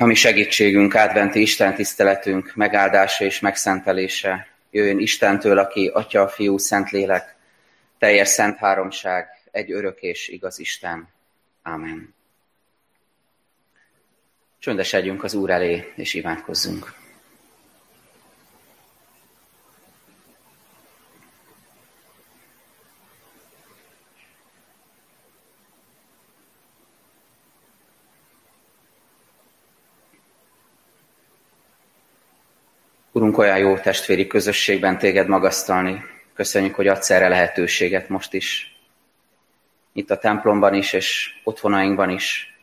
ami segítségünk, adventi Isten tiszteletünk megáldása és megszentelése jöjjön Istentől, aki Atya, Fiú, Szentlélek, teljes szent háromság, egy örök és igaz Isten. Ámen. Csöndesedjünk az Úr elé, és imádkozzunk. Urunk, olyan jó testvéri közösségben téged magasztalni. Köszönjük, hogy adsz erre lehetőséget most is. Itt a templomban is, és otthonainkban is.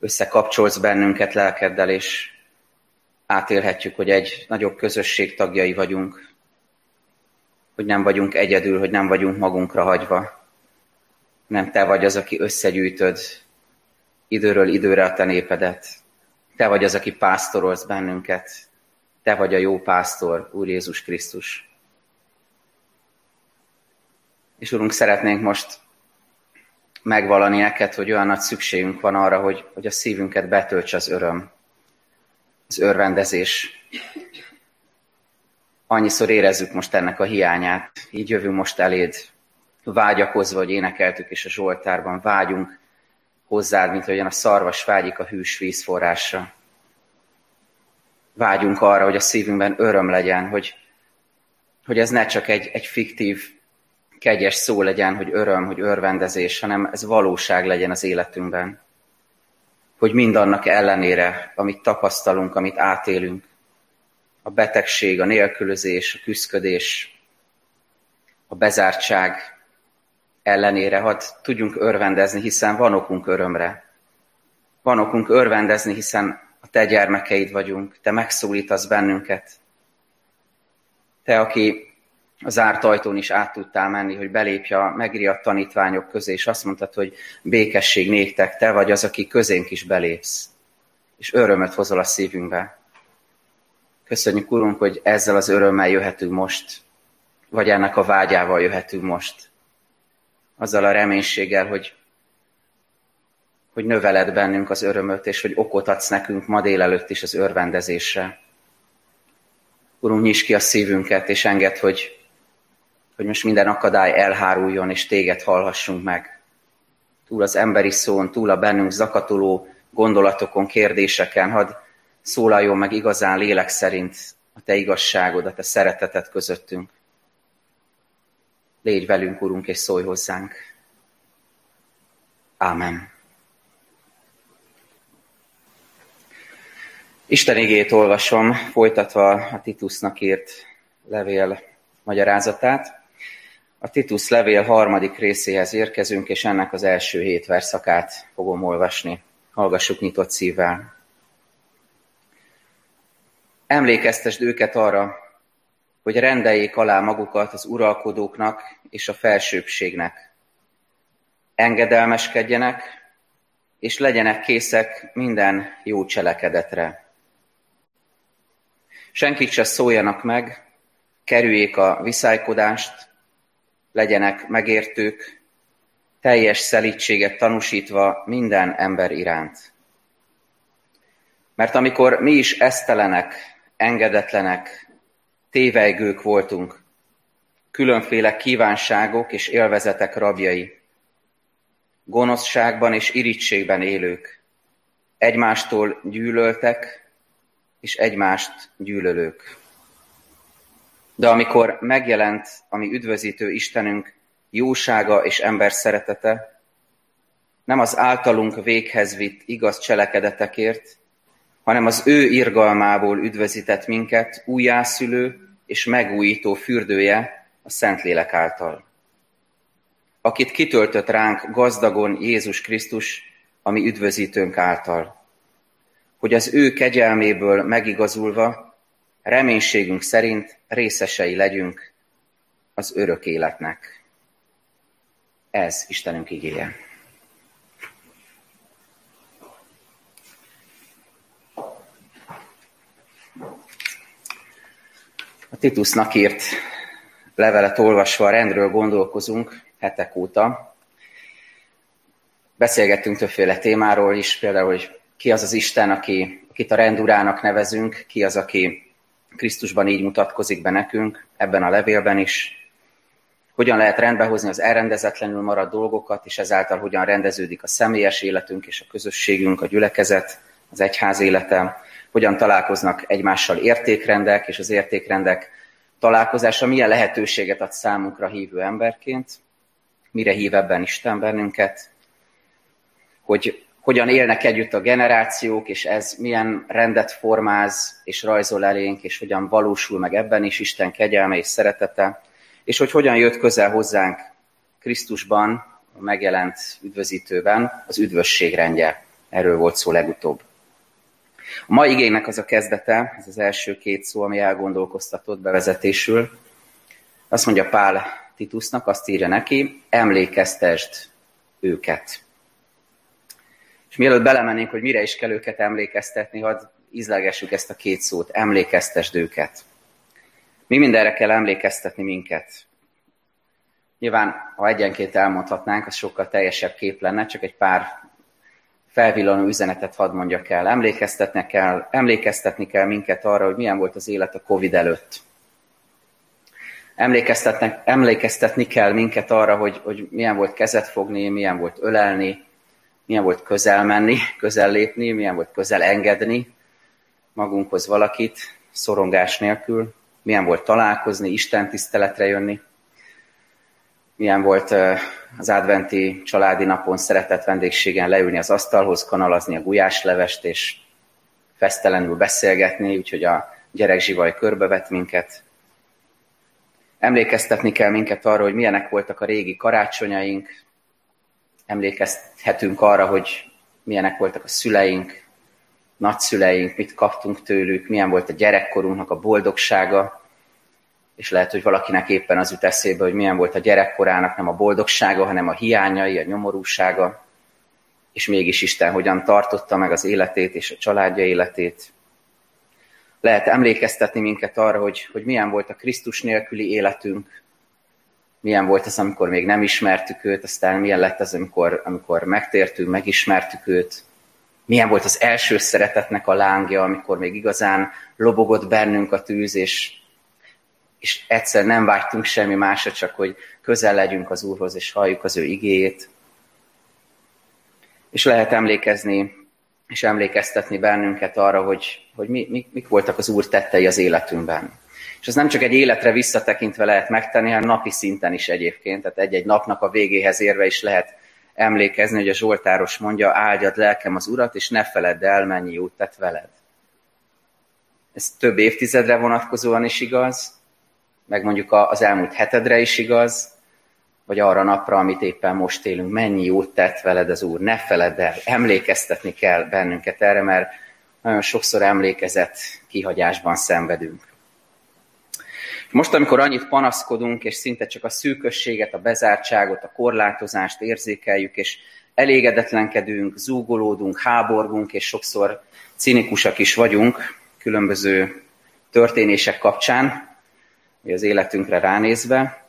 Összekapcsolsz bennünket lelkeddel, és átélhetjük, hogy egy nagyobb közösség tagjai vagyunk. Hogy nem vagyunk egyedül, hogy nem vagyunk magunkra hagyva. Nem te vagy az, aki összegyűjtöd időről időre a te népedet. Te vagy az, aki pásztorolsz bennünket, te vagy a jó pásztor, Úr Jézus Krisztus. És Urunk, szeretnénk most megvalani neked, hogy olyan nagy szükségünk van arra, hogy, hogy a szívünket betölts az öröm, az örvendezés. Annyiszor érezzük most ennek a hiányát, így jövünk most eléd, vágyakozva, hogy énekeltük és a Zsoltárban vágyunk hozzád, mint ahogyan a szarvas vágyik a hűs vízforrásra vágyunk arra, hogy a szívünkben öröm legyen, hogy, hogy ez ne csak egy, egy fiktív, kegyes szó legyen, hogy öröm, hogy örvendezés, hanem ez valóság legyen az életünkben. Hogy mindannak ellenére, amit tapasztalunk, amit átélünk, a betegség, a nélkülözés, a küszködés, a bezártság ellenére, hadd tudjunk örvendezni, hiszen van okunk örömre. Van okunk örvendezni, hiszen a te gyermekeid vagyunk, te megszólítasz bennünket. Te, aki az zárt ajtón is át tudtál menni, hogy belépj a megriadt tanítványok közé, és azt mondtad, hogy békesség néktek, te vagy az, aki közénk is belépsz, és örömöt hozol a szívünkbe. Köszönjük, Urunk, hogy ezzel az örömmel jöhetünk most, vagy ennek a vágyával jöhetünk most. Azzal a reménységgel, hogy hogy növeled bennünk az örömöt, és hogy okot adsz nekünk ma délelőtt is az örvendezésre. Urunk, nyisd ki a szívünket, és enged, hogy, hogy most minden akadály elháruljon, és téged hallhassunk meg. Túl az emberi szón, túl a bennünk zakatoló gondolatokon, kérdéseken, hadd szólaljon meg igazán lélek szerint a te igazságod, a te szeretetet közöttünk. Légy velünk, Urunk, és szólj hozzánk. Ámen. Isten igét olvasom, folytatva a Titusnak írt levél magyarázatát. A Titus levél harmadik részéhez érkezünk, és ennek az első hét verszakát fogom olvasni. Hallgassuk nyitott szívvel. Emlékeztesd őket arra, hogy rendeljék alá magukat az uralkodóknak és a felsőbbségnek. Engedelmeskedjenek, és legyenek készek minden jó cselekedetre Senkit se szóljanak meg, kerüljék a viszálykodást, legyenek megértők, teljes szelítséget tanúsítva minden ember iránt. Mert amikor mi is esztelenek, engedetlenek, tévejgők voltunk, különféle kívánságok és élvezetek rabjai, gonoszságban és irítségben élők, egymástól gyűlöltek, és egymást gyűlölők. De amikor megjelent a mi üdvözítő Istenünk jósága és ember szeretete, nem az általunk véghez vitt igaz cselekedetekért, hanem az ő irgalmából üdvözített minket újjászülő és megújító fürdője a Szentlélek által. Akit kitöltött ránk gazdagon Jézus Krisztus, ami üdvözítőnk által hogy az ő kegyelméből megigazulva reménységünk szerint részesei legyünk az örök életnek. Ez Istenünk igéje. A Titusnak írt levelet olvasva a rendről gondolkozunk hetek óta. Beszélgettünk többféle témáról is, például, hogy ki az az Isten, aki, akit a rendurának nevezünk, ki az, aki Krisztusban így mutatkozik be nekünk, ebben a levélben is, hogyan lehet rendbehozni az elrendezetlenül maradt dolgokat, és ezáltal hogyan rendeződik a személyes életünk és a közösségünk, a gyülekezet, az egyház élete, hogyan találkoznak egymással értékrendek, és az értékrendek találkozása? Milyen lehetőséget ad számunkra hívő emberként, mire hív ebben Isten bennünket, hogy hogyan élnek együtt a generációk, és ez milyen rendet formáz és rajzol elénk, és hogyan valósul meg ebben is Isten kegyelme és szeretete, és hogy hogyan jött közel hozzánk Krisztusban, a megjelent üdvözítőben az üdvösség rendje. Erről volt szó legutóbb. A mai igénynek az a kezdete, ez az első két szó, ami elgondolkoztatott bevezetésül. Azt mondja Pál Titusnak, azt írja neki, emlékeztesd őket. És mielőtt belemennénk, hogy mire is kell őket emlékeztetni, hadd ízlegessük ezt a két szót, emlékeztesd őket. Mi mindenre kell emlékeztetni minket. Nyilván, ha egyenként elmondhatnánk, az sokkal teljesebb kép lenne, csak egy pár felvillanó üzenetet hadd mondjak el. Emlékeztetni kell, emlékeztetni kell minket arra, hogy milyen volt az élet a Covid előtt. Emlékeztetni, kell minket arra, hogy, hogy milyen volt kezet fogni, milyen volt ölelni, milyen volt közel menni, közel lépni, milyen volt közel engedni magunkhoz valakit, szorongás nélkül, milyen volt találkozni, Isten tiszteletre jönni, milyen volt az adventi családi napon szeretett vendégségen leülni az asztalhoz, kanalazni a gulyáslevest, és fesztelenül beszélgetni, úgyhogy a gyerekzsivaj körbevet minket. Emlékeztetni kell minket arra, hogy milyenek voltak a régi karácsonyaink, emlékezhetünk arra, hogy milyenek voltak a szüleink, nagyszüleink, mit kaptunk tőlük, milyen volt a gyerekkorunknak a boldogsága, és lehet, hogy valakinek éppen az jut eszébe, hogy milyen volt a gyerekkorának nem a boldogsága, hanem a hiányai, a nyomorúsága, és mégis Isten hogyan tartotta meg az életét és a családja életét. Lehet emlékeztetni minket arra, hogy, hogy milyen volt a Krisztus nélküli életünk, milyen volt az, amikor még nem ismertük őt, aztán milyen lett az, amikor, amikor megtértünk, megismertük őt, milyen volt az első szeretetnek a lángja, amikor még igazán lobogott bennünk a tűz, és, és egyszer nem vágytunk semmi másra, csak hogy közel legyünk az Úrhoz, és halljuk az ő igéjét. És lehet emlékezni, és emlékeztetni bennünket arra, hogy, hogy mi, mi, mik voltak az Úr tettei az életünkben. És ez nem csak egy életre visszatekintve lehet megtenni, hanem napi szinten is egyébként, tehát egy-egy napnak a végéhez érve is lehet emlékezni, hogy a Zsoltáros mondja, áldjad lelkem az Urat, és ne feledd el, mennyi jót tett veled. Ez több évtizedre vonatkozóan is igaz, meg mondjuk az elmúlt hetedre is igaz, vagy arra napra, amit éppen most élünk, mennyi jót tett veled az Úr, ne feledd el, emlékeztetni kell bennünket erre, mert nagyon sokszor emlékezett kihagyásban szenvedünk. Most, amikor annyit panaszkodunk, és szinte csak a szűkösséget, a bezártságot, a korlátozást érzékeljük, és elégedetlenkedünk, zúgolódunk, háborgunk, és sokszor cinikusak is vagyunk különböző történések kapcsán, vagy az életünkre ránézve,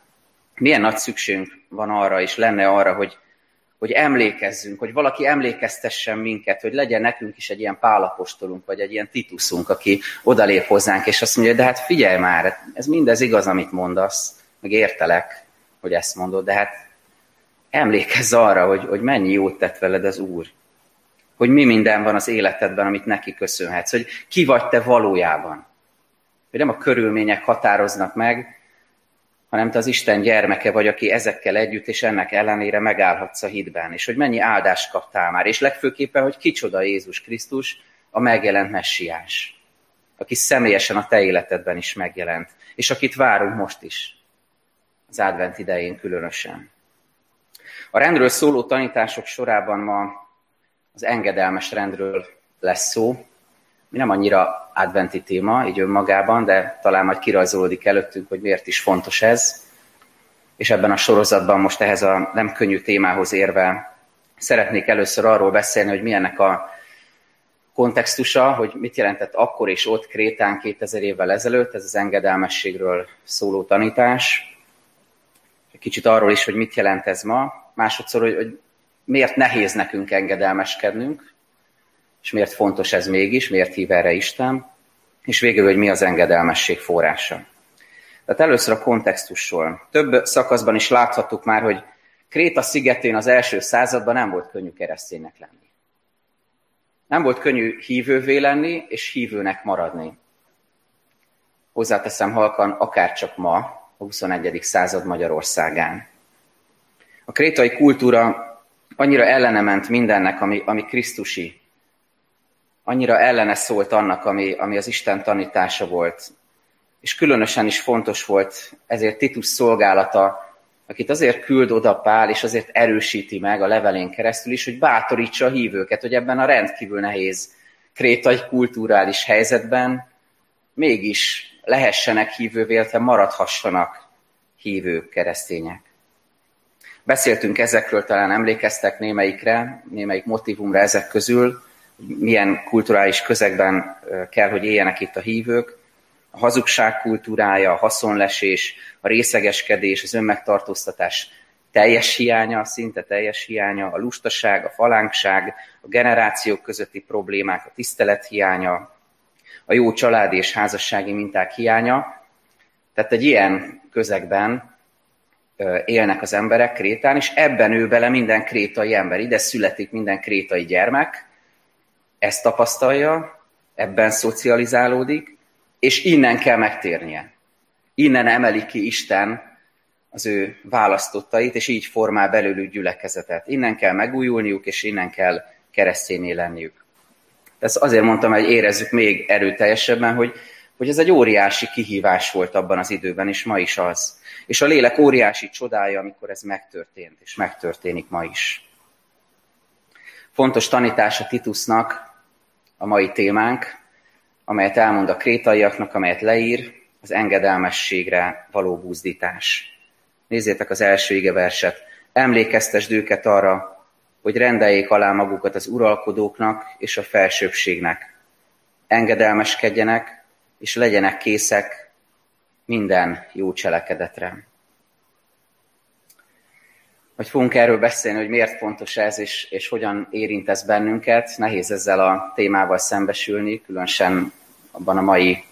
milyen nagy szükségünk van arra, és lenne arra, hogy hogy emlékezzünk, hogy valaki emlékeztessen minket, hogy legyen nekünk is egy ilyen pálapostolunk, vagy egy ilyen tituszunk, aki odalép hozzánk, és azt mondja, de hát figyelj már, ez mindez igaz, amit mondasz, meg értelek, hogy ezt mondod, de hát emlékezz arra, hogy, hogy mennyi jót tett veled az Úr. Hogy mi minden van az életedben, amit neki köszönhetsz. Hogy ki vagy te valójában. Hogy nem a körülmények határoznak meg, hanem te az Isten gyermeke vagy, aki ezekkel együtt és ennek ellenére megállhatsz a hitben, és hogy mennyi áldást kaptál már, és legfőképpen, hogy kicsoda Jézus Krisztus, a megjelent messiás, aki személyesen a te életedben is megjelent, és akit várunk most is, az advent idején különösen. A rendről szóló tanítások sorában ma az engedelmes rendről lesz szó, nem annyira adventi téma, így önmagában, de talán majd kirajzolódik előttünk, hogy miért is fontos ez. És ebben a sorozatban most ehhez a nem könnyű témához érve szeretnék először arról beszélni, hogy milyennek a kontextusa, hogy mit jelentett akkor és ott Krétán 2000 évvel ezelőtt, ez az engedelmességről szóló tanítás. Kicsit arról is, hogy mit jelent ez ma. Másodszor, hogy, hogy miért nehéz nekünk engedelmeskednünk, és miért fontos ez mégis, miért hív erre Isten, és végül, hogy mi az engedelmesség forrása. Tehát először a kontextusról. Több szakaszban is láthattuk már, hogy Kréta szigetén az első században nem volt könnyű kereszténynek lenni. Nem volt könnyű hívővé lenni, és hívőnek maradni. Hozzáteszem halkan, akár csak ma, a 21. század Magyarországán. A krétai kultúra annyira ellene ment mindennek, ami, ami Krisztusi, annyira ellene szólt annak, ami, ami az Isten tanítása volt. És különösen is fontos volt ezért Titus szolgálata, akit azért küld oda Pál, és azért erősíti meg a levelén keresztül is, hogy bátorítsa a hívőket, hogy ebben a rendkívül nehéz krétai kulturális helyzetben mégis lehessenek hívővé, illetve maradhassanak hívő keresztények. Beszéltünk ezekről, talán emlékeztek némelyikre, némelyik motivumra ezek közül, milyen kulturális közegben kell, hogy éljenek itt a hívők. A hazugság kultúrája, a haszonlesés, a részegeskedés, az önmegtartóztatás teljes hiánya, szinte teljes hiánya, a lustaság, a falánkság, a generációk közötti problémák, a tisztelet hiánya, a jó családi és házassági minták hiánya. Tehát egy ilyen közegben élnek az emberek Krétán, és ebben ő bele minden krétai ember. Ide születik minden krétai gyermek, ezt tapasztalja, ebben szocializálódik, és innen kell megtérnie. Innen emeli ki Isten az ő választottait, és így formál belőlük gyülekezetet. Innen kell megújulniuk, és innen kell keresztényé lenniük. Ezt azért mondtam, hogy érezzük még erőteljesebben, hogy, hogy ez egy óriási kihívás volt abban az időben, és ma is az. És a lélek óriási csodája, amikor ez megtörtént, és megtörténik ma is. Fontos tanítás a Titusnak a mai témánk, amelyet elmond a krétaiaknak, amelyet leír, az engedelmességre való buzdítás. Nézzétek az első igeverset. Emlékeztesd őket arra, hogy rendeljék alá magukat az uralkodóknak és a felsőbbségnek. Engedelmeskedjenek, és legyenek készek minden jó cselekedetre. Hogy fogunk erről beszélni, hogy miért fontos ez, és, és hogyan érint ez bennünket. Nehéz ezzel a témával szembesülni, különösen abban a mai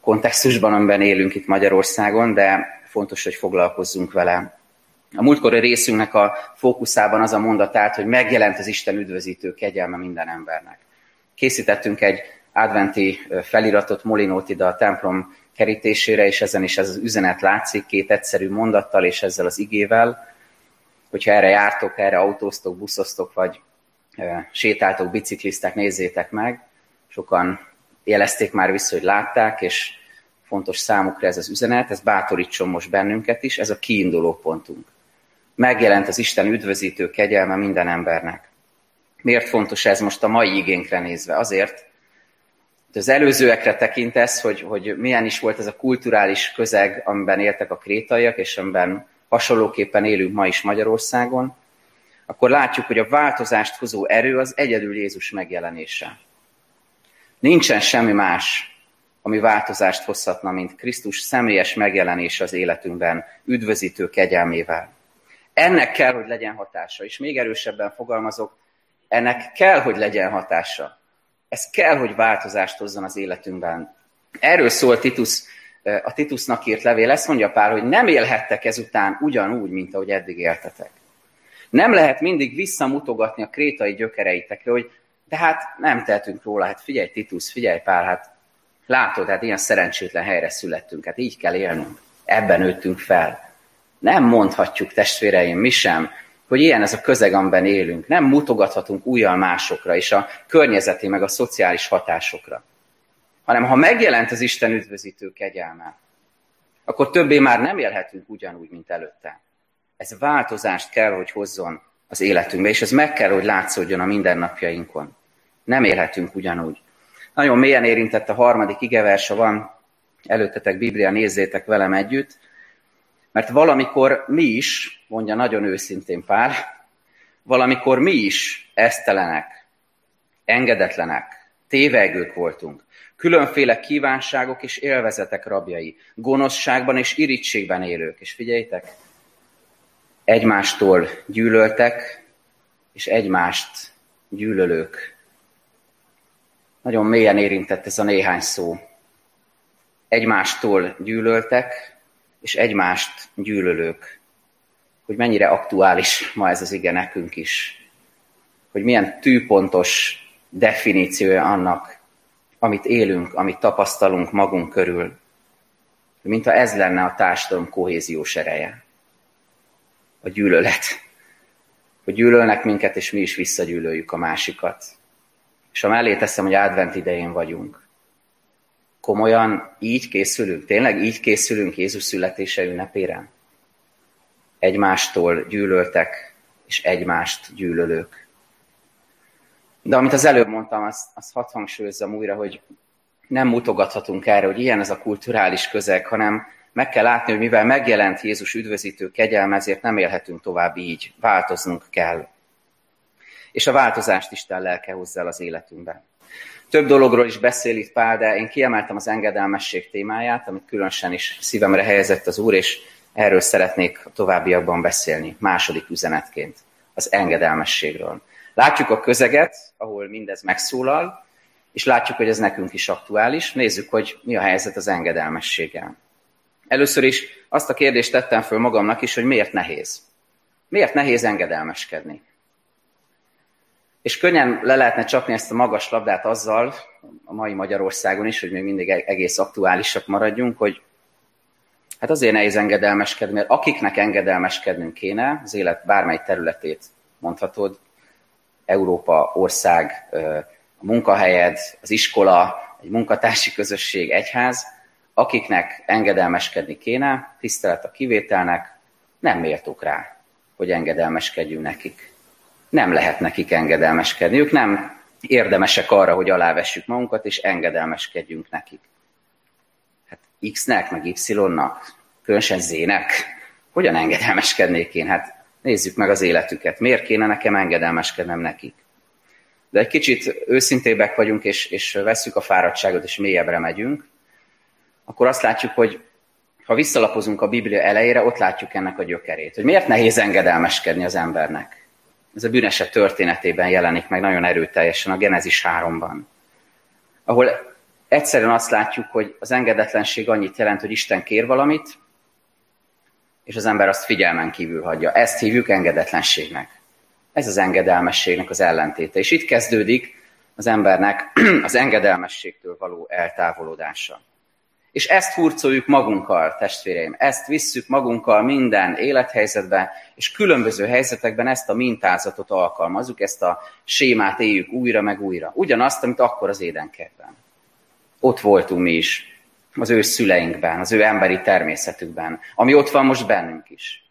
kontextusban, amiben élünk itt Magyarországon, de fontos, hogy foglalkozzunk vele. A múltkori részünknek a fókuszában az a mondat állt, hogy megjelent az Isten üdvözítő kegyelme minden embernek. Készítettünk egy adventi feliratot Molinót ide a templom kerítésére, és ezen is ez az üzenet látszik két egyszerű mondattal és ezzel az igével, hogyha erre jártok, erre autóztok, buszoztok, vagy sétáltok, bicikliztek, nézzétek meg. Sokan jelezték már vissza, hogy látták, és fontos számukra ez az üzenet, ez bátorítson most bennünket is, ez a kiinduló pontunk. Megjelent az Isten üdvözítő kegyelme minden embernek. Miért fontos ez most a mai igénkre nézve? Azért, az előzőekre tekintesz, hogy, hogy milyen is volt ez a kulturális közeg, amiben éltek a krétaiak, és amiben hasonlóképpen élünk ma is Magyarországon, akkor látjuk, hogy a változást hozó erő az egyedül Jézus megjelenése. Nincsen semmi más, ami változást hozhatna, mint Krisztus személyes megjelenése az életünkben, üdvözítő kegyelmével. Ennek kell, hogy legyen hatása, és még erősebben fogalmazok, ennek kell, hogy legyen hatása ez kell, hogy változást hozzon az életünkben. Erről szól Titus, a Titusnak írt levél. Ezt mondja Pál, hogy nem élhettek ezután ugyanúgy, mint ahogy eddig éltetek. Nem lehet mindig visszamutogatni a krétai gyökereitekre, hogy de hát nem tehetünk róla, hát figyelj Titus, figyelj Pál, hát látod, hát ilyen szerencsétlen helyre születtünk, hát így kell élnünk. Ebben nőttünk fel. Nem mondhatjuk, testvéreim, mi sem, hogy ilyen ez a közeg, amiben élünk. Nem mutogathatunk újjal másokra és a környezeti meg a szociális hatásokra. Hanem ha megjelent az Isten üdvözítő kegyelme, akkor többé már nem élhetünk ugyanúgy, mint előtte. Ez változást kell, hogy hozzon az életünkbe, és ez meg kell, hogy látszódjon a mindennapjainkon. Nem élhetünk ugyanúgy. Nagyon mélyen érintett a harmadik igeverse van, előttetek Biblia, nézzétek velem együtt, mert valamikor mi is, mondja nagyon őszintén Pál, valamikor mi is esztelenek, engedetlenek, tévegők voltunk. Különféle kívánságok és élvezetek rabjai, gonoszságban és irítségben élők. És figyeljétek, egymástól gyűlöltek, és egymást gyűlölők nagyon mélyen érintett ez a néhány szó. Egymástól gyűlöltek, és egymást gyűlölők. Hogy mennyire aktuális ma ez az ige nekünk is. Hogy milyen tűpontos definíciója annak, amit élünk, amit tapasztalunk magunk körül. Mint ha ez lenne a társadalom kohéziós ereje. A gyűlölet. Hogy gyűlölnek minket, és mi is visszagyűlöljük a másikat. És ha mellé teszem, hogy advent idején vagyunk, komolyan így készülünk, tényleg így készülünk Jézus születése ünnepére? Egymástól gyűlöltek, és egymást gyűlölők. De amit az előbb mondtam, azt, azt hadd hangsúlyozzam újra, hogy nem mutogathatunk erre, hogy ilyen ez a kulturális közeg, hanem meg kell látni, hogy mivel megjelent Jézus üdvözítő kegyelme, ezért nem élhetünk tovább így, változnunk kell. És a változást Isten lelke hozzá az életünkben. Több dologról is beszél itt Pál, de én kiemeltem az engedelmesség témáját, amit különösen is szívemre helyezett az Úr, és erről szeretnék a továbbiakban beszélni, második üzenetként, az engedelmességről. Látjuk a közeget, ahol mindez megszólal, és látjuk, hogy ez nekünk is aktuális. Nézzük, hogy mi a helyzet az engedelmességgel. Először is azt a kérdést tettem föl magamnak is, hogy miért nehéz. Miért nehéz engedelmeskedni? És könnyen le lehetne csapni ezt a magas labdát azzal, a mai Magyarországon is, hogy még mindig e- egész aktuálisak maradjunk, hogy hát azért nehéz engedelmeskedni, mert akiknek engedelmeskednünk kéne, az élet bármely területét mondhatod, Európa, ország, a munkahelyed, az iskola, egy munkatársi közösség, egyház, akiknek engedelmeskedni kéne, tisztelet a kivételnek, nem méltók rá, hogy engedelmeskedjünk nekik nem lehet nekik engedelmeskedni. Ők nem érdemesek arra, hogy alávessük magunkat, és engedelmeskedjünk nekik. Hát X-nek, meg Y-nak, különösen Z-nek, hogyan engedelmeskednék én? Hát nézzük meg az életüket. Miért kéne nekem engedelmeskednem nekik? De egy kicsit őszintébbek vagyunk, és, és vesszük a fáradtságot, és mélyebbre megyünk, akkor azt látjuk, hogy ha visszalapozunk a Biblia elejére, ott látjuk ennek a gyökerét. Hogy miért nehéz engedelmeskedni az embernek? ez a bűneset történetében jelenik meg nagyon erőteljesen a Genezis 3-ban. Ahol egyszerűen azt látjuk, hogy az engedetlenség annyit jelent, hogy Isten kér valamit, és az ember azt figyelmen kívül hagyja. Ezt hívjuk engedetlenségnek. Ez az engedelmességnek az ellentéte. És itt kezdődik az embernek az engedelmességtől való eltávolodása. És ezt hurcoljuk magunkkal, testvéreim, ezt visszük magunkkal minden élethelyzetben, és különböző helyzetekben ezt a mintázatot alkalmazzuk, ezt a sémát éljük újra meg újra. Ugyanazt, amit akkor az édenkertben. Ott voltunk mi is, az ő szüleinkben, az ő emberi természetükben, ami ott van most bennünk is.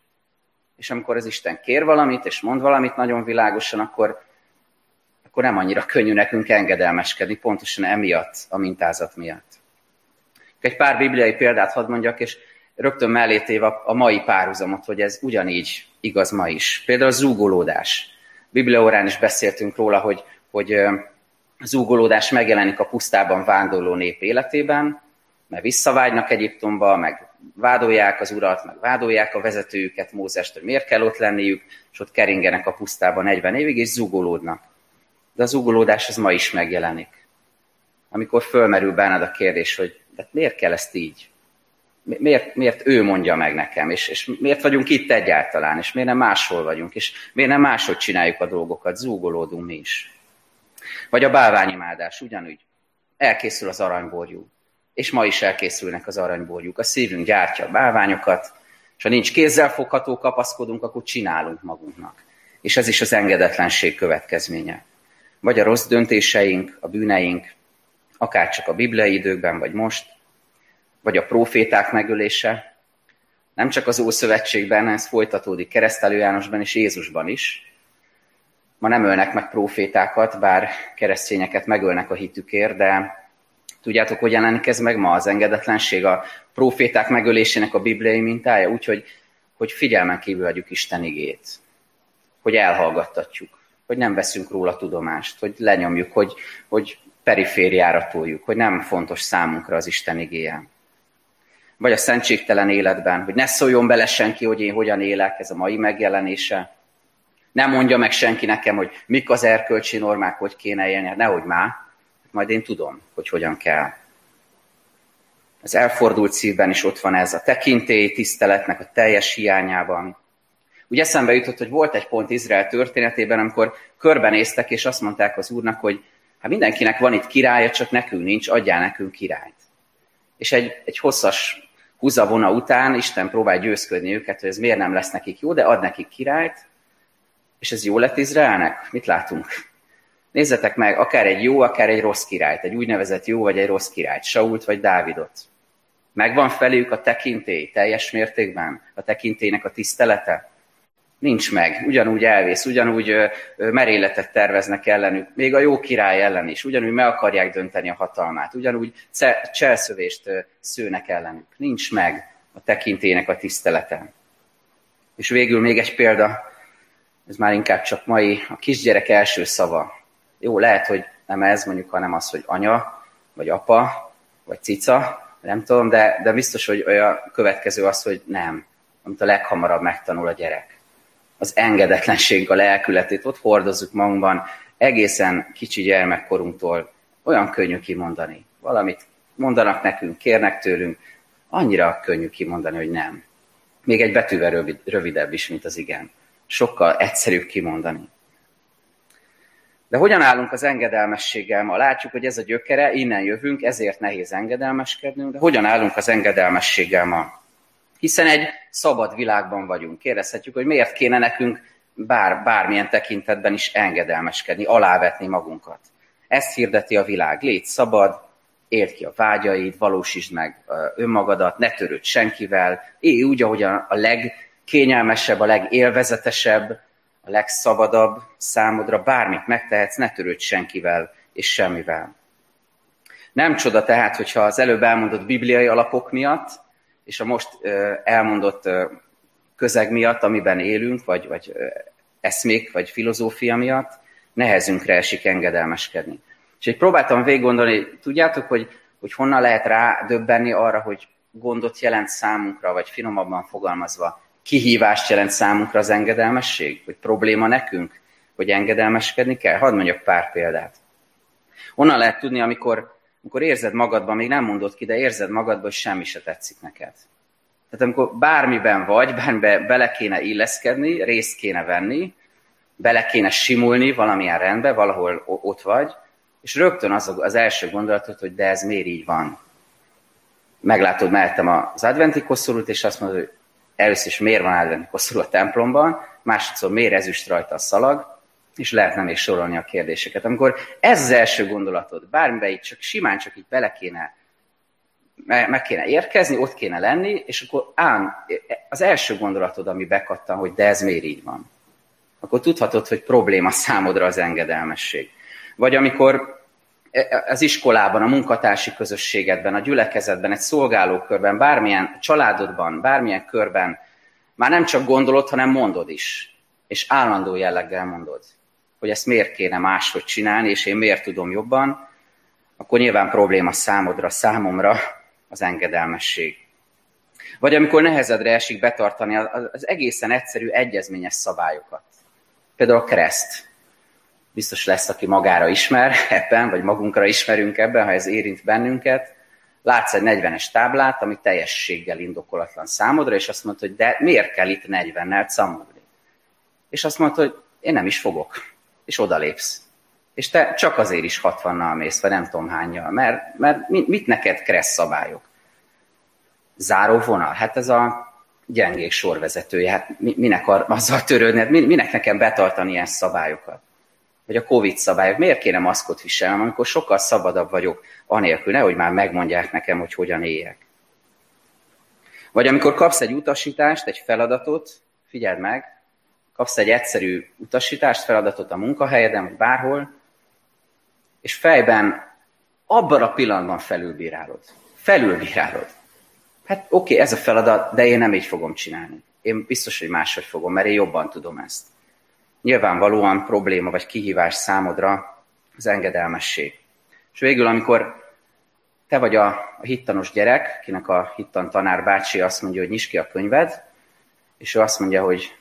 És amikor az Isten kér valamit, és mond valamit nagyon világosan, akkor, akkor nem annyira könnyű nekünk engedelmeskedni, pontosan emiatt, a mintázat miatt. Egy pár bibliai példát hadd mondjak, és rögtön mellé téve a mai párhuzamot, hogy ez ugyanígy igaz ma is. Például a zúgolódás. Bibliaórán is beszéltünk róla, hogy, hogy zúgolódás megjelenik a pusztában vándorló nép életében, mert visszavágynak Egyiptomba, meg vádolják az urat, meg vádolják a vezetőjüket, Mózest, hogy miért kell ott lenniük, és ott keringenek a pusztában 40 évig, és zúgolódnak. De az zúgolódás az ma is megjelenik. Amikor fölmerül benned a kérdés, hogy de miért kell ezt így? Miért, miért ő mondja meg nekem, és, és miért vagyunk itt egyáltalán, és miért nem máshol vagyunk, és miért nem máshogy csináljuk a dolgokat, zúgolódunk mi is. Vagy a bálványimádás ugyanúgy. Elkészül az aranyborjú, és ma is elkészülnek az aranyborjuk. A szívünk gyártja a bálványokat, és ha nincs kézzel fogható kapaszkodunk, akkor csinálunk magunknak. És ez is az engedetlenség következménye. Vagy a rossz döntéseink, a bűneink, akár csak a bibliai időkben, vagy most, vagy a proféták megölése. Nem csak az Ószövetségben, ez folytatódik keresztelő Jánosban és Jézusban is. Ma nem ölnek meg profétákat, bár keresztényeket megölnek a hitükért, de tudjátok, hogy jelenik ez meg ma? Az engedetlenség, a proféták megölésének a bibliai mintája, úgyhogy hogy figyelmen kívül adjuk Isten igét, hogy elhallgattatjuk, hogy nem veszünk róla tudomást, hogy lenyomjuk, hogy, hogy perifériára toljuk, hogy nem fontos számunkra az Isten igéje. Vagy a szentségtelen életben, hogy ne szóljon bele senki, hogy én hogyan élek, ez a mai megjelenése. Nem mondja meg senki nekem, hogy mik az erkölcsi normák, hogy kéne élni, nehogy már. Majd én tudom, hogy hogyan kell. Az elfordult szívben is ott van ez a tekintély tiszteletnek a teljes hiányában. Úgy eszembe jutott, hogy volt egy pont Izrael történetében, amikor körbenéztek, és azt mondták az úrnak, hogy hát mindenkinek van itt királya, csak nekünk nincs, adjál nekünk királyt. És egy, egy hosszas húzavona után Isten próbál győzködni őket, hogy ez miért nem lesz nekik jó, de ad nekik királyt, és ez jó lett Izraelnek? Mit látunk? Nézzetek meg, akár egy jó, akár egy rossz királyt, egy úgynevezett jó vagy egy rossz királyt, Sault vagy Dávidot. Megvan felük a tekintély teljes mértékben, a tekintélynek a tisztelete? Nincs meg, ugyanúgy elvész, ugyanúgy meréletet terveznek ellenük, még a jó király ellen is, ugyanúgy meg akarják dönteni a hatalmát, ugyanúgy cselszövést szőnek ellenük. Nincs meg a tekintének a tisztelete. És végül még egy példa, ez már inkább csak mai, a kisgyerek első szava. Jó, lehet, hogy nem ez, mondjuk, hanem az, hogy anya, vagy apa, vagy cica, nem tudom, de, de biztos, hogy olyan következő az, hogy nem, amit a leghamarabb megtanul a gyerek. Az engedetlenség a lelkületét ott hordozzuk magunkban, egészen kicsi gyermekkorunktól olyan könnyű kimondani. Valamit mondanak nekünk, kérnek tőlünk, annyira könnyű kimondani, hogy nem. Még egy betűvel rövidebb is, mint az igen. Sokkal egyszerűbb kimondani. De hogyan állunk az engedelmességgel ma? Látjuk, hogy ez a gyökere, innen jövünk, ezért nehéz engedelmeskednünk, de hogyan állunk az engedelmességgel ma? Hiszen egy szabad világban vagyunk. Kérdezhetjük, hogy miért kéne nekünk bár, bármilyen tekintetben is engedelmeskedni, alávetni magunkat. Ezt hirdeti a világ. Légy szabad, éld ki a vágyaid, valósítsd meg önmagadat, ne törődj senkivel, élj úgy, ahogy a legkényelmesebb, a legélvezetesebb, a legszabadabb számodra, bármit megtehetsz, ne törődj senkivel és semmivel. Nem csoda tehát, hogyha az előbb elmondott bibliai alapok miatt, és a most elmondott közeg miatt, amiben élünk, vagy, vagy eszmék, vagy filozófia miatt, nehezünkre esik engedelmeskedni. És egy próbáltam végig gondolni, tudjátok, hogy, hogy honnan lehet rá döbbenni arra, hogy gondot jelent számunkra, vagy finomabban fogalmazva, kihívást jelent számunkra az engedelmesség? Hogy probléma nekünk, hogy engedelmeskedni kell? Hadd mondjak pár példát. Onnan lehet tudni, amikor, amikor érzed magadban, még nem mondod ki, de érzed magadban, hogy semmi se tetszik neked. Tehát amikor bármiben vagy, bármiben bele kéne illeszkedni, részt kéne venni, bele kéne simulni valamilyen rendbe, valahol ott vagy, és rögtön az az első gondolatot, hogy de ez miért így van. Meglátod mellettem az adventi koszorút, és azt mondod, hogy először is miért van adventi koszorú a templomban, másodszor miért ezüst rajta a szalag, és lehetne még sorolni a kérdéseket. Amikor ez az első gondolatod, bármibe így csak simán csak így bele kéne, meg kéne érkezni, ott kéne lenni, és akkor ám az első gondolatod, ami bekattan, hogy de ez miért így van, akkor tudhatod, hogy probléma számodra az engedelmesség. Vagy amikor az iskolában, a munkatársi közösségedben, a gyülekezetben, egy szolgálókörben, bármilyen családodban, bármilyen körben már nem csak gondolod, hanem mondod is. És állandó jelleggel mondod, hogy ezt miért kéne máshogy csinálni, és én miért tudom jobban, akkor nyilván probléma számodra, számomra az engedelmesség. Vagy amikor nehezedre esik betartani az egészen egyszerű egyezményes szabályokat. Például a kereszt biztos lesz, aki magára ismer ebben, vagy magunkra ismerünk ebben, ha ez érint bennünket. Látsz egy 40-es táblát, ami teljességgel indokolatlan számodra, és azt mondod, hogy de miért kell itt 40-nel szamodni? És azt mondod, hogy én nem is fogok. És odalépsz. És te csak azért is 60-nal mész, vagy nem tudom hányjal, mert, mert mit neked kressz szabályok? Záró vonal, hát ez a gyengék sorvezetője, hát minek azzal törődni, minek nekem betartani ilyen szabályokat? Vagy a Covid szabályok. Miért kéne maszkot viselnem, amikor sokkal szabadabb vagyok anélkül, nehogy már megmondják nekem, hogy hogyan éljek. Vagy amikor kapsz egy utasítást, egy feladatot, figyeld meg, kapsz egy egyszerű utasítást, feladatot a munkahelyeden, vagy bárhol, és fejben abban a pillanatban felülbírálod. Felülbírálod. Hát oké, okay, ez a feladat, de én nem így fogom csinálni. Én biztos, hogy máshogy fogom, mert én jobban tudom ezt nyilvánvalóan probléma vagy kihívás számodra az engedelmesség. És végül, amikor te vagy a, a hittanos gyerek, kinek a hittan tanár bácsi azt mondja, hogy nyisd ki a könyved, és ő azt mondja, hogy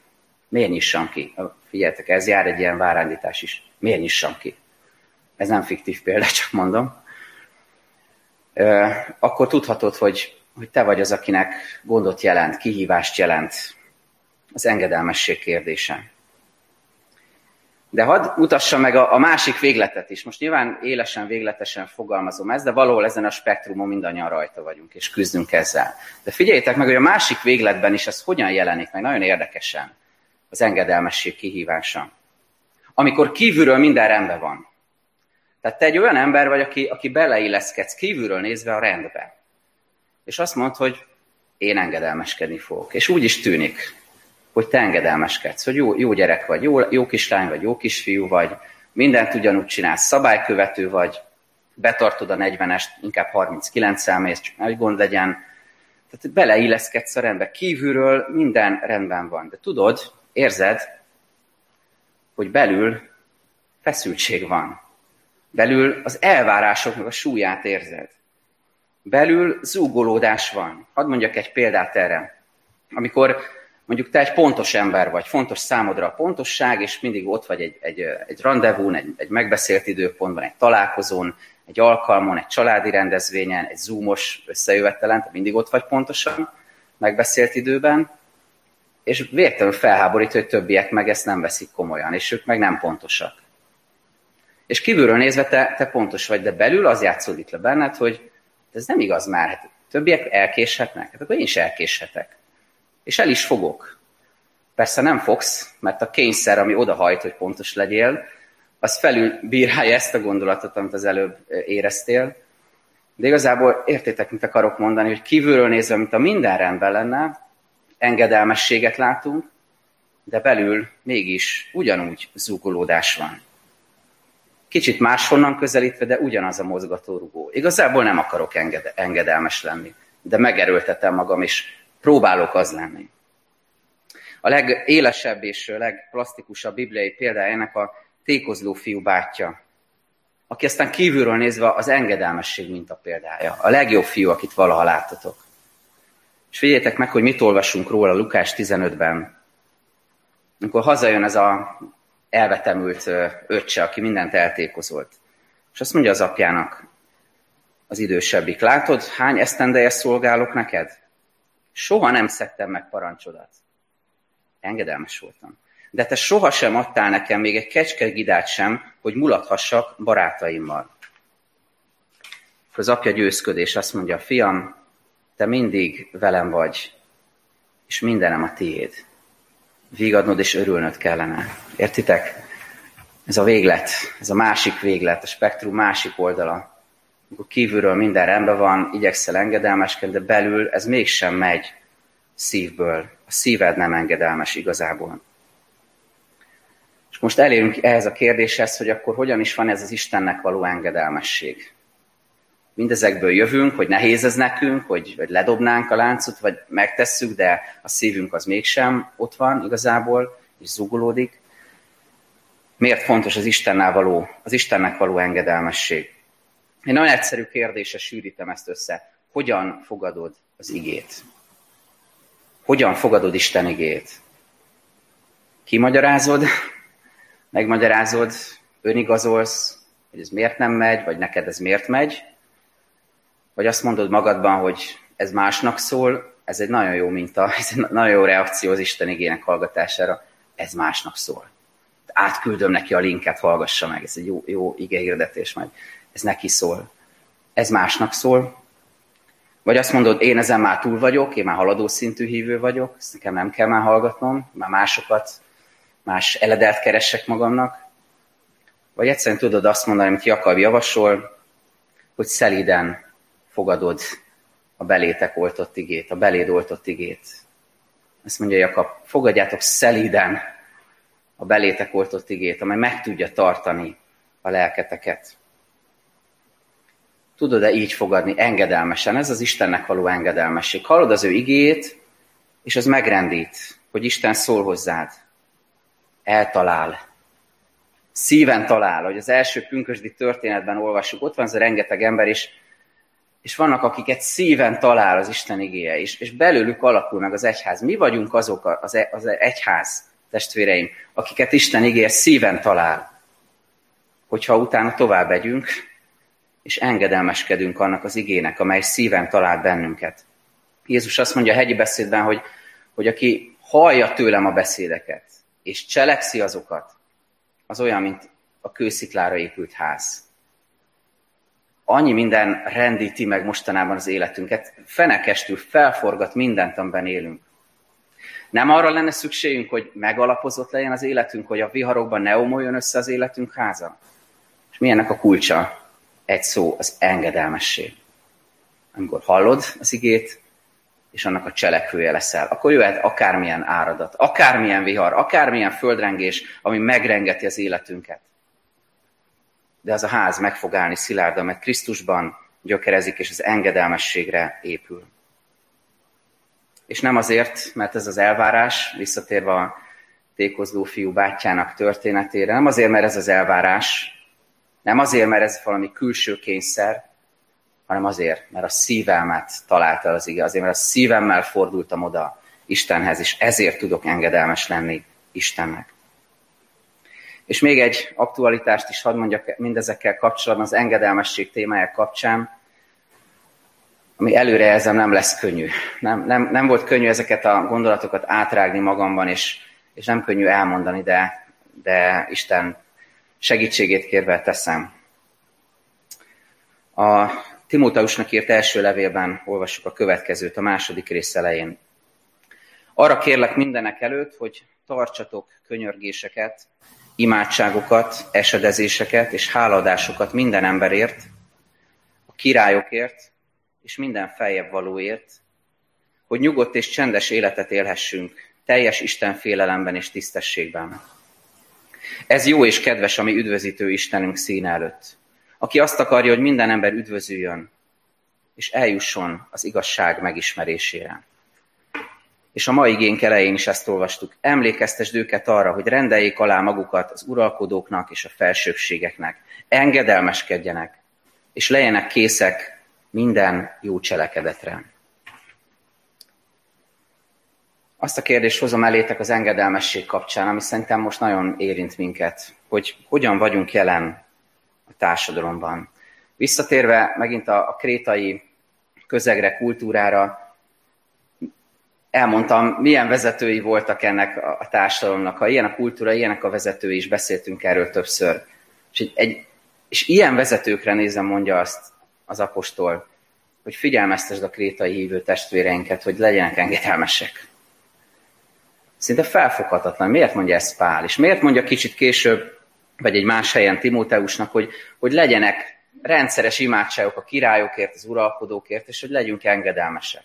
miért nyissam ki? Figyeljetek, ez jár egy ilyen várándítás is. Miért nyissam ki? ez nem fiktív példa, csak mondom, akkor tudhatod, hogy, hogy te vagy az, akinek gondot jelent, kihívást jelent az engedelmesség kérdése. De hadd mutassa meg a, a másik végletet is. Most nyilván élesen, végletesen fogalmazom ezt, de valahol ezen a spektrumon mindannyian rajta vagyunk, és küzdünk ezzel. De figyeljétek meg, hogy a másik végletben is ez hogyan jelenik meg, nagyon érdekesen, az engedelmesség kihívása. Amikor kívülről minden rendben van. Tehát te egy olyan ember vagy, aki, aki beleilleszkedsz kívülről nézve a rendbe. És azt mondod, hogy én engedelmeskedni fogok. És úgy is tűnik, hogy te engedelmeskedsz, hogy jó, jó gyerek vagy, jó, jó kislány vagy, jó kisfiú vagy, mindent ugyanúgy csinálsz, szabálykövető vagy, betartod a 40-est, inkább 39-el mész, csak nagy gond legyen. Tehát beleilleszkedsz a rendbe. Kívülről minden rendben van. De tudod, érzed, hogy belül feszültség van. Belül az elvárásoknak a súlyát érzed. Belül zúgolódás van. Hadd mondjak egy példát erre. Amikor mondjuk te egy pontos ember vagy, fontos számodra a pontosság, és mindig ott vagy egy, egy, egy rendezvún, egy, egy megbeszélt időpontban, egy találkozón, egy alkalmon, egy családi rendezvényen, egy zoomos összejövetelen, te mindig ott vagy pontosan, megbeszélt időben, és végtelenül felháborít, hogy többiek meg ezt nem veszik komolyan, és ők meg nem pontosak. És kívülről nézve te, te pontos vagy, de belül az játszódik le benned, hogy ez nem igaz már, hát többiek elkéshetnek, hát akkor én is elkéshetek. És el is fogok. Persze nem fogsz, mert a kényszer, ami odahajt, hogy pontos legyél, az felül bírálja ezt a gondolatot, amit az előbb éreztél. De igazából értétek, mit akarok mondani, hogy kívülről nézve, mint a minden rendben lenne, engedelmességet látunk, de belül mégis ugyanúgy zúgolódás van. Kicsit máshonnan közelítve, de ugyanaz a mozgatórugó. Igazából nem akarok enged- engedelmes lenni, de megerőltetem magam, és próbálok az lenni. A legélesebb és legplastikusabb bibliai példája ennek a tékozló fiú bátyja, aki aztán kívülről nézve az engedelmesség mint a példája. A legjobb fiú, akit valaha láttatok. És figyeljetek meg, hogy mit olvasunk róla Lukás 15-ben. Amikor hazajön ez a elvetemült öccse, aki mindent eltékozolt. És azt mondja az apjának, az idősebbik, látod, hány esztendeje szolgálok neked? Soha nem szedtem meg parancsodat. Engedelmes voltam. De te sohasem adtál nekem még egy kecskegidát sem, hogy mulathassak barátaimmal. Az apja győzködés azt mondja, fiam, te mindig velem vagy, és mindenem a tiéd. Vígadnod és örülnöd kellene. Értitek? Ez a véglet, ez a másik véglet, a spektrum másik oldala. Amikor kívülről minden rendben van, igyekszel engedelmeskedni, de belül ez mégsem megy szívből. A szíved nem engedelmes igazából. És most elérünk ehhez a kérdéshez, hogy akkor hogyan is van ez az Istennek való engedelmesség mindezekből jövünk, hogy nehéz ez nekünk, hogy, hogy ledobnánk a láncot, vagy megtesszük, de a szívünk az mégsem ott van igazából, és zugolódik. Miért fontos az Istennel való, az Istennek való engedelmesség? Én nagyon egyszerű kérdésre sűrítem ezt össze. Hogyan fogadod az igét? Hogyan fogadod Isten igét? Kimagyarázod, megmagyarázod, önigazolsz, hogy ez miért nem megy, vagy neked ez miért megy, vagy azt mondod magadban, hogy ez másnak szól, ez egy nagyon jó minta, ez egy nagyon jó reakció az Isten igének hallgatására, ez másnak szól. Átküldöm neki a linket, hallgassa meg, ez egy jó, jó igehirdetés majd. Ez neki szól. Ez másnak szól. Vagy azt mondod, én ezen már túl vagyok, én már haladó szintű hívő vagyok, ezt nekem nem kell már hallgatnom, már másokat, más eledelt keresek magamnak. Vagy egyszerűen tudod azt mondani, amit Jakab javasol, hogy szelíden fogadod a belétek oltott igét, a beléd oltott igét. Ezt mondja Jakab, fogadjátok szelíden a belétek oltott igét, amely meg tudja tartani a lelketeket. Tudod-e így fogadni engedelmesen? Ez az Istennek való engedelmesség. Hallod az ő igét, és az megrendít, hogy Isten szól hozzád. Eltalál. Szíven talál, hogy az első pünkösdi történetben olvassuk. Ott van az a rengeteg ember, és és vannak, akiket szíven talál az Isten igéje, és, és belőlük alakul meg az egyház. Mi vagyunk azok az, az egyház, testvéreim, akiket Isten igéje szíven talál. hogyha utána tovább megyünk, és engedelmeskedünk annak az igének, amely szíven talált bennünket. Jézus azt mondja a hegyi beszédben, hogy, hogy aki hallja tőlem a beszédeket, és cselekszi azokat, az olyan, mint a kősziklára épült ház. Annyi minden rendíti meg mostanában az életünket, fenekestül felforgat mindent, amiben élünk. Nem arra lenne szükségünk, hogy megalapozott legyen az életünk, hogy a viharokban ne omoljon össze az életünk háza? És milyennek a kulcsa? Egy szó, az engedelmesség. Amikor hallod az igét, és annak a cselekvője leszel, akkor jöhet akármilyen áradat, akármilyen vihar, akármilyen földrengés, ami megrengeti az életünket. De az a ház meg fog állni szilárdan, mert Krisztusban gyökerezik, és az engedelmességre épül. És nem azért, mert ez az elvárás, visszatérve a tékozló fiú bátyjának történetére, nem azért, mert ez az elvárás, nem azért, mert ez valami külső kényszer, hanem azért, mert a szívemet találta az ige, azért, mert a szívemmel fordultam oda Istenhez, és ezért tudok engedelmes lenni Istennek. És még egy aktualitást is hadd mondjak mindezekkel kapcsolatban, az engedelmesség témája kapcsán, ami előrejelzem nem lesz könnyű. Nem, nem, nem volt könnyű ezeket a gondolatokat átrágni magamban, és, és nem könnyű elmondani, de, de Isten segítségét kérve teszem. A Timóteusnak írt első levélben olvassuk a következőt a második rész elején. Arra kérlek mindenek előtt, hogy tartsatok könyörgéseket, imádságokat, esedezéseket és háladásokat minden emberért, a királyokért és minden feljebb valóért, hogy nyugodt és csendes életet élhessünk, teljes Isten félelemben és tisztességben. Ez jó és kedves a mi üdvözítő Istenünk színe előtt aki azt akarja, hogy minden ember üdvözüljön, és eljusson az igazság megismerésére. És a mai igénk elején is ezt olvastuk. Emlékeztesd őket arra, hogy rendeljék alá magukat az uralkodóknak és a felsőbségeknek. Engedelmeskedjenek, és legyenek készek minden jó cselekedetre. Azt a kérdést hozom elétek az engedelmesség kapcsán, ami szerintem most nagyon érint minket, hogy hogyan vagyunk jelen a társadalomban. Visszatérve megint a, a krétai közegre, kultúrára, elmondtam, milyen vezetői voltak ennek a társadalomnak. Ha ilyen a kultúra, ilyenek a vezetői is, beszéltünk erről többször. És, egy, és ilyen vezetőkre nézem, mondja azt az apostol, hogy figyelmeztesd a krétai hívő testvéreinket, hogy legyenek engedelmesek. Szinte felfoghatatlan. Miért mondja ezt Pál? És miért mondja kicsit később vagy egy más helyen Timóteusnak, hogy, hogy legyenek rendszeres imádságok a királyokért, az uralkodókért, és hogy legyünk engedelmesek.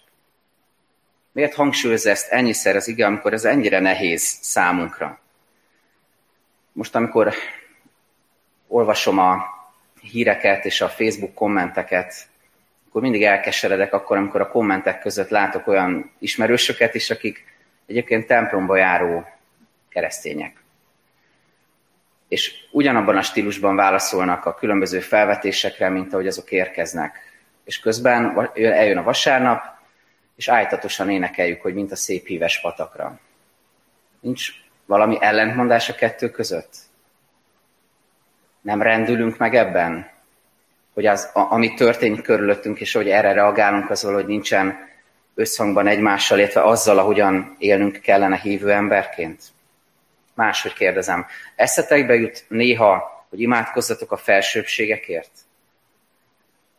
Miért hangsúlyozza ezt ennyiszer az ige, amikor ez ennyire nehéz számunkra? Most, amikor olvasom a híreket és a Facebook kommenteket, akkor mindig elkeseredek akkor, amikor a kommentek között látok olyan ismerősöket is, akik egyébként templomba járó keresztények és ugyanabban a stílusban válaszolnak a különböző felvetésekre, mint ahogy azok érkeznek. És közben eljön a vasárnap, és állítatosan énekeljük, hogy mint a szép híves patakra. Nincs valami ellentmondás a kettő között? Nem rendülünk meg ebben? Hogy az, ami történik körülöttünk, és hogy erre reagálunk, az hogy nincsen összhangban egymással, illetve azzal, ahogyan élnünk kellene hívő emberként? Máshogy kérdezem, eszetekbe jut néha, hogy imádkozzatok a felsőbségekért?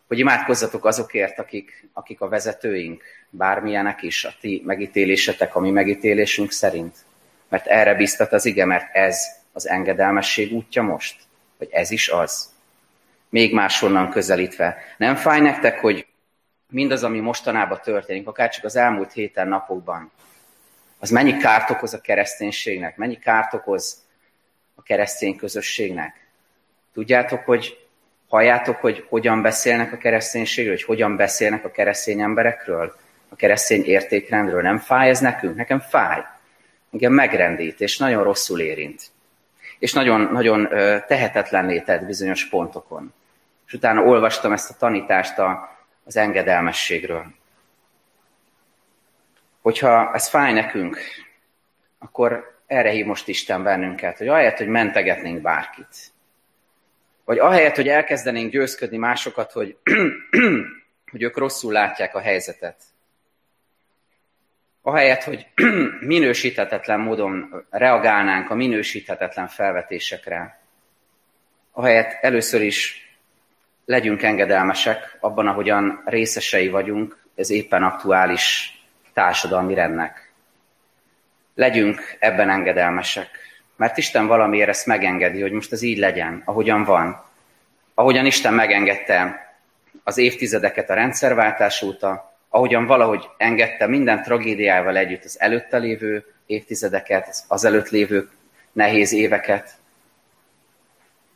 Hogy imádkozzatok azokért, akik, akik a vezetőink, bármilyenek is, a ti megítélésetek, a mi megítélésünk szerint? Mert erre biztat az ige, mert ez az engedelmesség útja most? Vagy ez is az? Még máshonnan közelítve. Nem fáj nektek, hogy mindaz, ami mostanában történik, akár csak az elmúlt héten, napokban, az mennyi kárt okoz a kereszténységnek, mennyi kárt okoz a keresztény közösségnek. Tudjátok, hogy halljátok, hogy hogyan beszélnek a kereszténységről, hogy hogyan beszélnek a keresztény emberekről, a keresztény értékrendről. Nem fáj ez nekünk? Nekem fáj. Engem megrendít, és nagyon rosszul érint. És nagyon, nagyon tehetetlenné tett bizonyos pontokon. És utána olvastam ezt a tanítást az engedelmességről. Hogyha ez fáj nekünk, akkor erre hív most Isten bennünket, hogy ahelyett, hogy mentegetnénk bárkit, Vagy ahelyett, hogy elkezdenénk győzködni másokat, hogy, hogy ők rosszul látják a helyzetet. Ahelyett, hogy minősíthetetlen módon reagálnánk a minősíthetetlen felvetésekre. Ahelyett először is legyünk engedelmesek abban, ahogyan részesei vagyunk ez éppen aktuális társadalmi rendnek. Legyünk ebben engedelmesek, mert Isten valamiért ezt megengedi, hogy most ez így legyen, ahogyan van. Ahogyan Isten megengedte az évtizedeket a rendszerváltás óta, ahogyan valahogy engedte minden tragédiával együtt az előtte lévő évtizedeket, az előtt lévő nehéz éveket,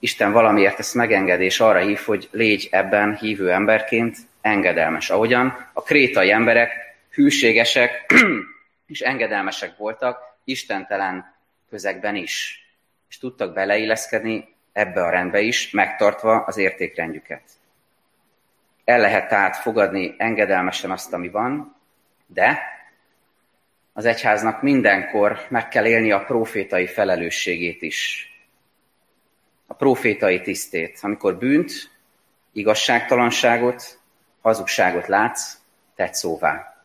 Isten valamiért ezt megengedi, és arra hív, hogy légy ebben hívő emberként engedelmes. Ahogyan a krétai emberek hűségesek és engedelmesek voltak, istentelen közegben is. És tudtak beleilleszkedni ebbe a rendbe is, megtartva az értékrendjüket. El lehet tehát fogadni engedelmesen azt, ami van, de az egyháznak mindenkor meg kell élni a profétai felelősségét is a profétai tisztét, amikor bűnt, igazságtalanságot, hazugságot látsz, tett szóvá.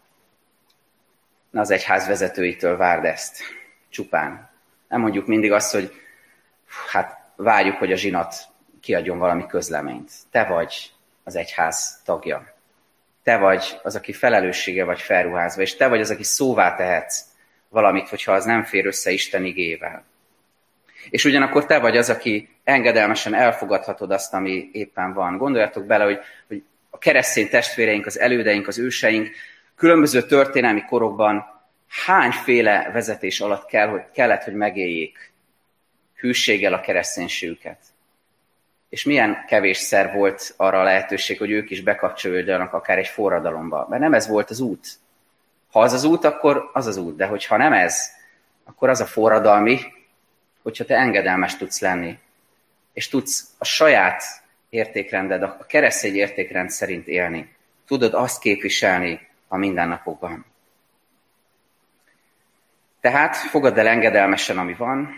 Na az egyház vezetőitől várd ezt, csupán. Nem mondjuk mindig azt, hogy hát várjuk, hogy a zsinat kiadjon valami közleményt. Te vagy az egyház tagja. Te vagy az, aki felelőssége vagy felruházva, és te vagy az, aki szóvá tehetsz valamit, hogyha az nem fér össze Isten igével. És ugyanakkor te vagy az, aki engedelmesen elfogadhatod azt, ami éppen van. Gondoljatok bele, hogy, hogy a keresztény testvéreink, az elődeink, az őseink különböző történelmi korokban hányféle vezetés alatt kell, hogy, kellett, hogy megéljék hűséggel a kereszténységüket. És milyen kevésszer volt arra a lehetőség, hogy ők is bekapcsolódjanak akár egy forradalomba. Mert nem ez volt az út. Ha az az út, akkor az az út. De hogyha nem ez, akkor az a forradalmi, hogyha te engedelmes tudsz lenni, és tudsz a saját értékrended, a keresztény értékrend szerint élni. Tudod azt képviselni a mindennapokban. Tehát fogadd el engedelmesen, ami van,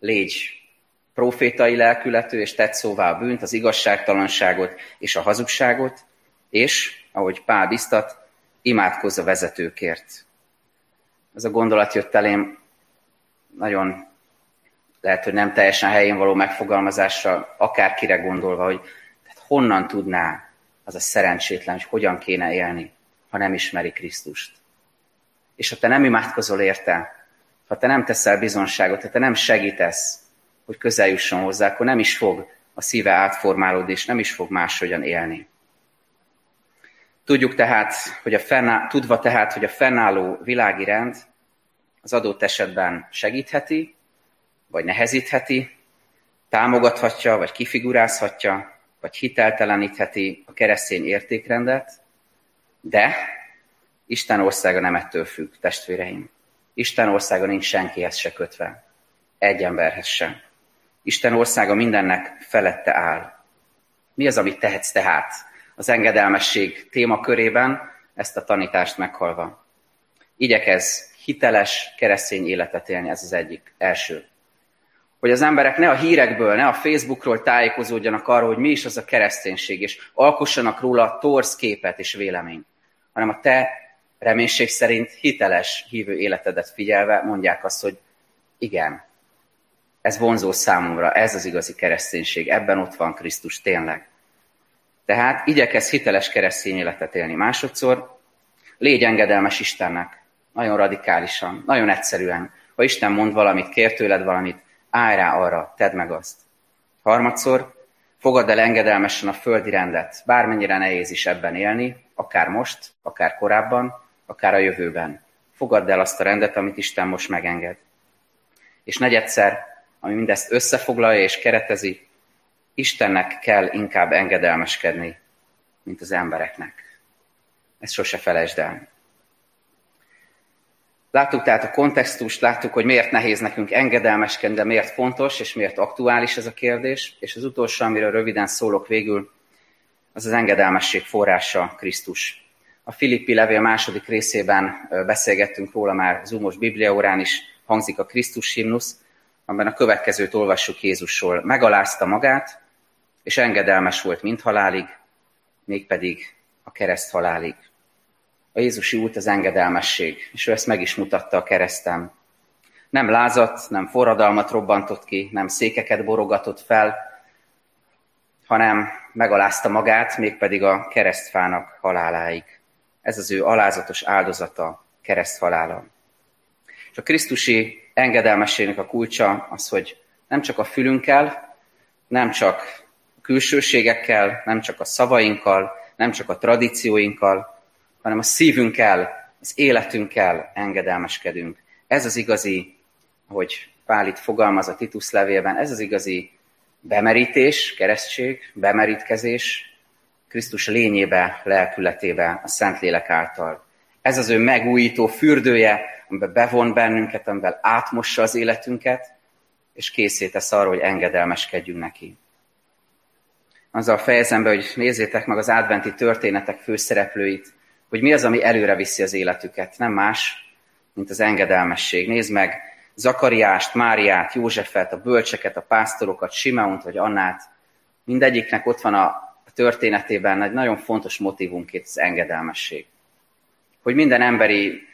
légy profétai lelkületű, és tedd szóvá a bűnt, az igazságtalanságot és a hazugságot, és, ahogy Pál biztat, imádkozz a vezetőkért. Ez a gondolat jött elém nagyon lehet, hogy nem teljesen helyén való megfogalmazással, akárkire gondolva, hogy tehát honnan tudná az a szerencsétlen, hogy hogyan kéne élni, ha nem ismeri Krisztust. És ha te nem imádkozol érte, ha te nem teszel bizonságot, ha te nem segítesz, hogy közel jusson hozzá, akkor nem is fog a szíve átformálódni, és nem is fog máshogyan élni. Tudjuk tehát, hogy a fennáll, tudva tehát, hogy a fennálló világi rend az adott esetben segítheti, vagy nehezítheti, támogathatja, vagy kifigurázhatja, vagy hiteltelenítheti a keresztény értékrendet, de Isten országa nem ettől függ, testvéreim. Isten országa nincs senkihez se kötve, egy emberhez sem. Isten országa mindennek felette áll. Mi az, amit tehetsz tehát az engedelmesség témakörében, ezt a tanítást meghalva? Igyekez hiteles keresztény életet élni, ez az egyik első hogy az emberek ne a hírekből, ne a Facebookról tájékozódjanak arról, hogy mi is az a kereszténység, és alkossanak róla torz képet és véleményt, hanem a te reménység szerint hiteles hívő életedet figyelve mondják azt, hogy igen, ez vonzó számomra, ez az igazi kereszténység, ebben ott van Krisztus tényleg. Tehát igyekez hiteles keresztény életet élni. Másodszor légy engedelmes Istennek, nagyon radikálisan, nagyon egyszerűen. Ha Isten mond valamit, kér tőled valamit, állj rá arra, tedd meg azt. Harmadszor, fogadd el engedelmesen a földi rendet, bármennyire nehéz is ebben élni, akár most, akár korábban, akár a jövőben. Fogadd el azt a rendet, amit Isten most megenged. És negyedszer, ami mindezt összefoglalja és keretezi, Istennek kell inkább engedelmeskedni, mint az embereknek. Ezt sose felejtsd el. Láttuk tehát a kontextust, láttuk, hogy miért nehéz nekünk engedelmeskedni, de miért fontos, és miért aktuális ez a kérdés. És az utolsó, amiről röviden szólok végül, az az engedelmesség forrása Krisztus. A Filippi levél második részében beszélgettünk róla már Zumos Bibliaórán is, hangzik a Krisztus himnusz, amiben a következőt olvassuk Jézusról. Megalázta magát, és engedelmes volt mind halálig, mégpedig a kereszt halálig. A Jézusi út az engedelmesség, és ő ezt meg is mutatta a keresztem. Nem lázat, nem forradalmat robbantott ki, nem székeket borogatott fel, hanem megalázta magát, mégpedig a keresztfának haláláig. Ez az ő alázatos áldozata, kereszthalála. És a Krisztusi engedelmességnek a kulcsa az, hogy nem csak a fülünkkel, nem csak a külsőségekkel, nem csak a szavainkkal, nem csak a tradícióinkkal, hanem a szívünkkel, az életünkkel engedelmeskedünk. Ez az igazi, hogy Pál itt fogalmaz a Titus levélben, ez az igazi bemerítés, keresztség, bemerítkezés, Krisztus lényébe, lelkületébe, a Szentlélek által. Ez az ő megújító fürdője, amiben bevon bennünket, amivel átmossa az életünket, és készé tesz arra, hogy engedelmeskedjünk neki. Azzal fejezem be, hogy nézzétek meg az adventi történetek főszereplőit, hogy mi az, ami előre viszi az életüket. Nem más, mint az engedelmesség. Nézd meg Zakariást, Máriát, Józsefet, a bölcseket, a pásztorokat, Simeont vagy Annát. Mindegyiknek ott van a történetében egy nagyon fontos motivumként az engedelmesség. Hogy minden emberi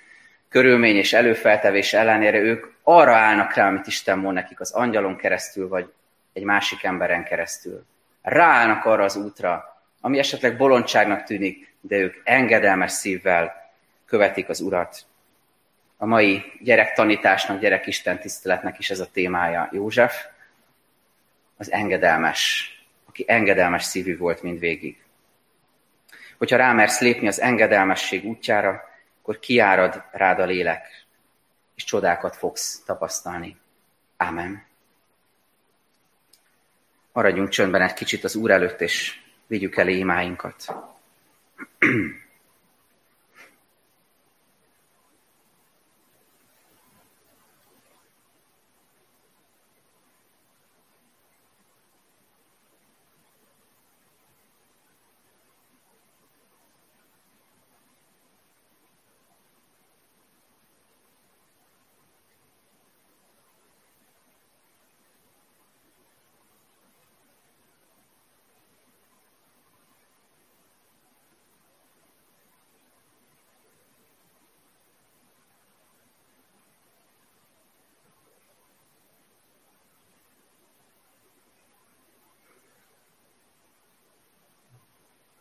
körülmény és előfeltevés ellenére ők arra állnak rá, amit Isten mond nekik az angyalon keresztül, vagy egy másik emberen keresztül. Ráállnak arra az útra, ami esetleg bolondságnak tűnik, de ők engedelmes szívvel követik az Urat. A mai gyerektanításnak, gyerekisten tiszteletnek is ez a témája. József, az engedelmes, aki engedelmes szívű volt mindvégig. Hogyha rámersz lépni az engedelmesség útjára, akkor kiárad rád a lélek, és csodákat fogsz tapasztalni. Ámen. Maradjunk csöndben egy kicsit az Úr előtt, és vigyük elé imáinkat. Mm-hmm.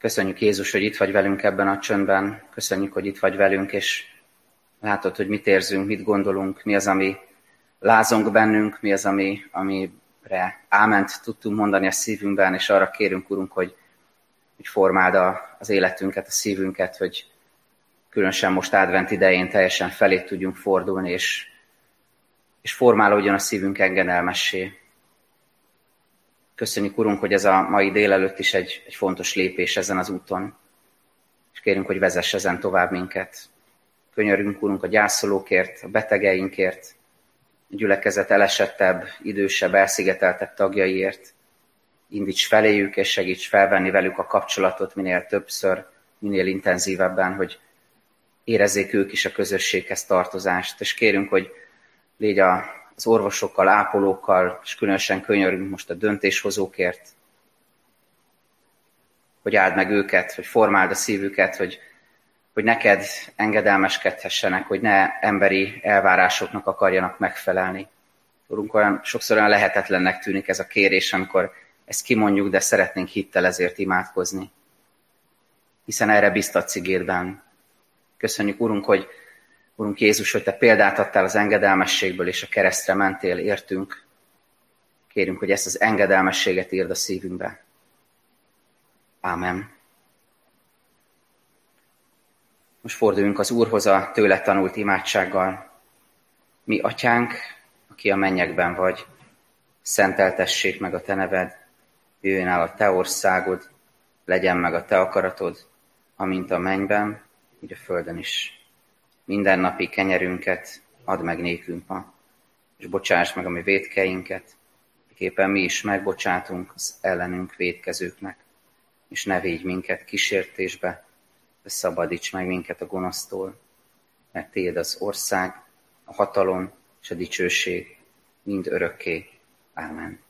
Köszönjük Jézus, hogy itt vagy velünk ebben a csöndben. Köszönjük, hogy itt vagy velünk, és látod, hogy mit érzünk, mit gondolunk, mi az, ami lázong bennünk, mi az, ami, amire áment tudtunk mondani a szívünkben, és arra kérünk, Urunk, hogy, hogy formáld a, az életünket, a szívünket, hogy különösen most advent idején teljesen felé tudjunk fordulni, és, és formálódjon a szívünk engedelmessé. Köszönjük, Urunk, hogy ez a mai délelőtt is egy, egy fontos lépés ezen az úton, és kérünk, hogy vezess ezen tovább minket. Könyörünk, Urunk, a gyászolókért, a betegeinkért, a gyülekezet elesettebb, idősebb, elszigeteltebb tagjaiért. Indíts feléjük, és segíts felvenni velük a kapcsolatot minél többször, minél intenzívebben, hogy érezzék ők is a közösséghez tartozást. És kérünk, hogy légy a az orvosokkal, ápolókkal, és különösen könyörünk most a döntéshozókért, hogy áld meg őket, hogy formáld a szívüket, hogy, hogy neked engedelmeskedhessenek, hogy ne emberi elvárásoknak akarjanak megfelelni. Urunk, olyan, sokszor olyan lehetetlennek tűnik ez a kérés, amikor ezt kimondjuk, de szeretnénk hittel ezért imádkozni. Hiszen erre biztatsz igédben. Köszönjük, Urunk, hogy Urunk Jézus, hogy Te példát adtál az engedelmességből, és a keresztre mentél, értünk. Kérünk, hogy ezt az engedelmességet írd a szívünkbe. Ámen. Most forduljunk az Úrhoz a tőle tanult imádsággal. Mi, Atyánk, aki a mennyekben vagy, szenteltessék meg a Te neved, jöjjön el a Te országod, legyen meg a Te akaratod, amint a mennyben, úgy a földön is mindennapi kenyerünket add meg nékünk ma, és bocsáss meg a mi védkeinket, miképpen mi is megbocsátunk az ellenünk védkezőknek, és ne védj minket kísértésbe, de szabadíts meg minket a gonosztól, mert Téd az ország, a hatalom és a dicsőség mind örökké. Ámen.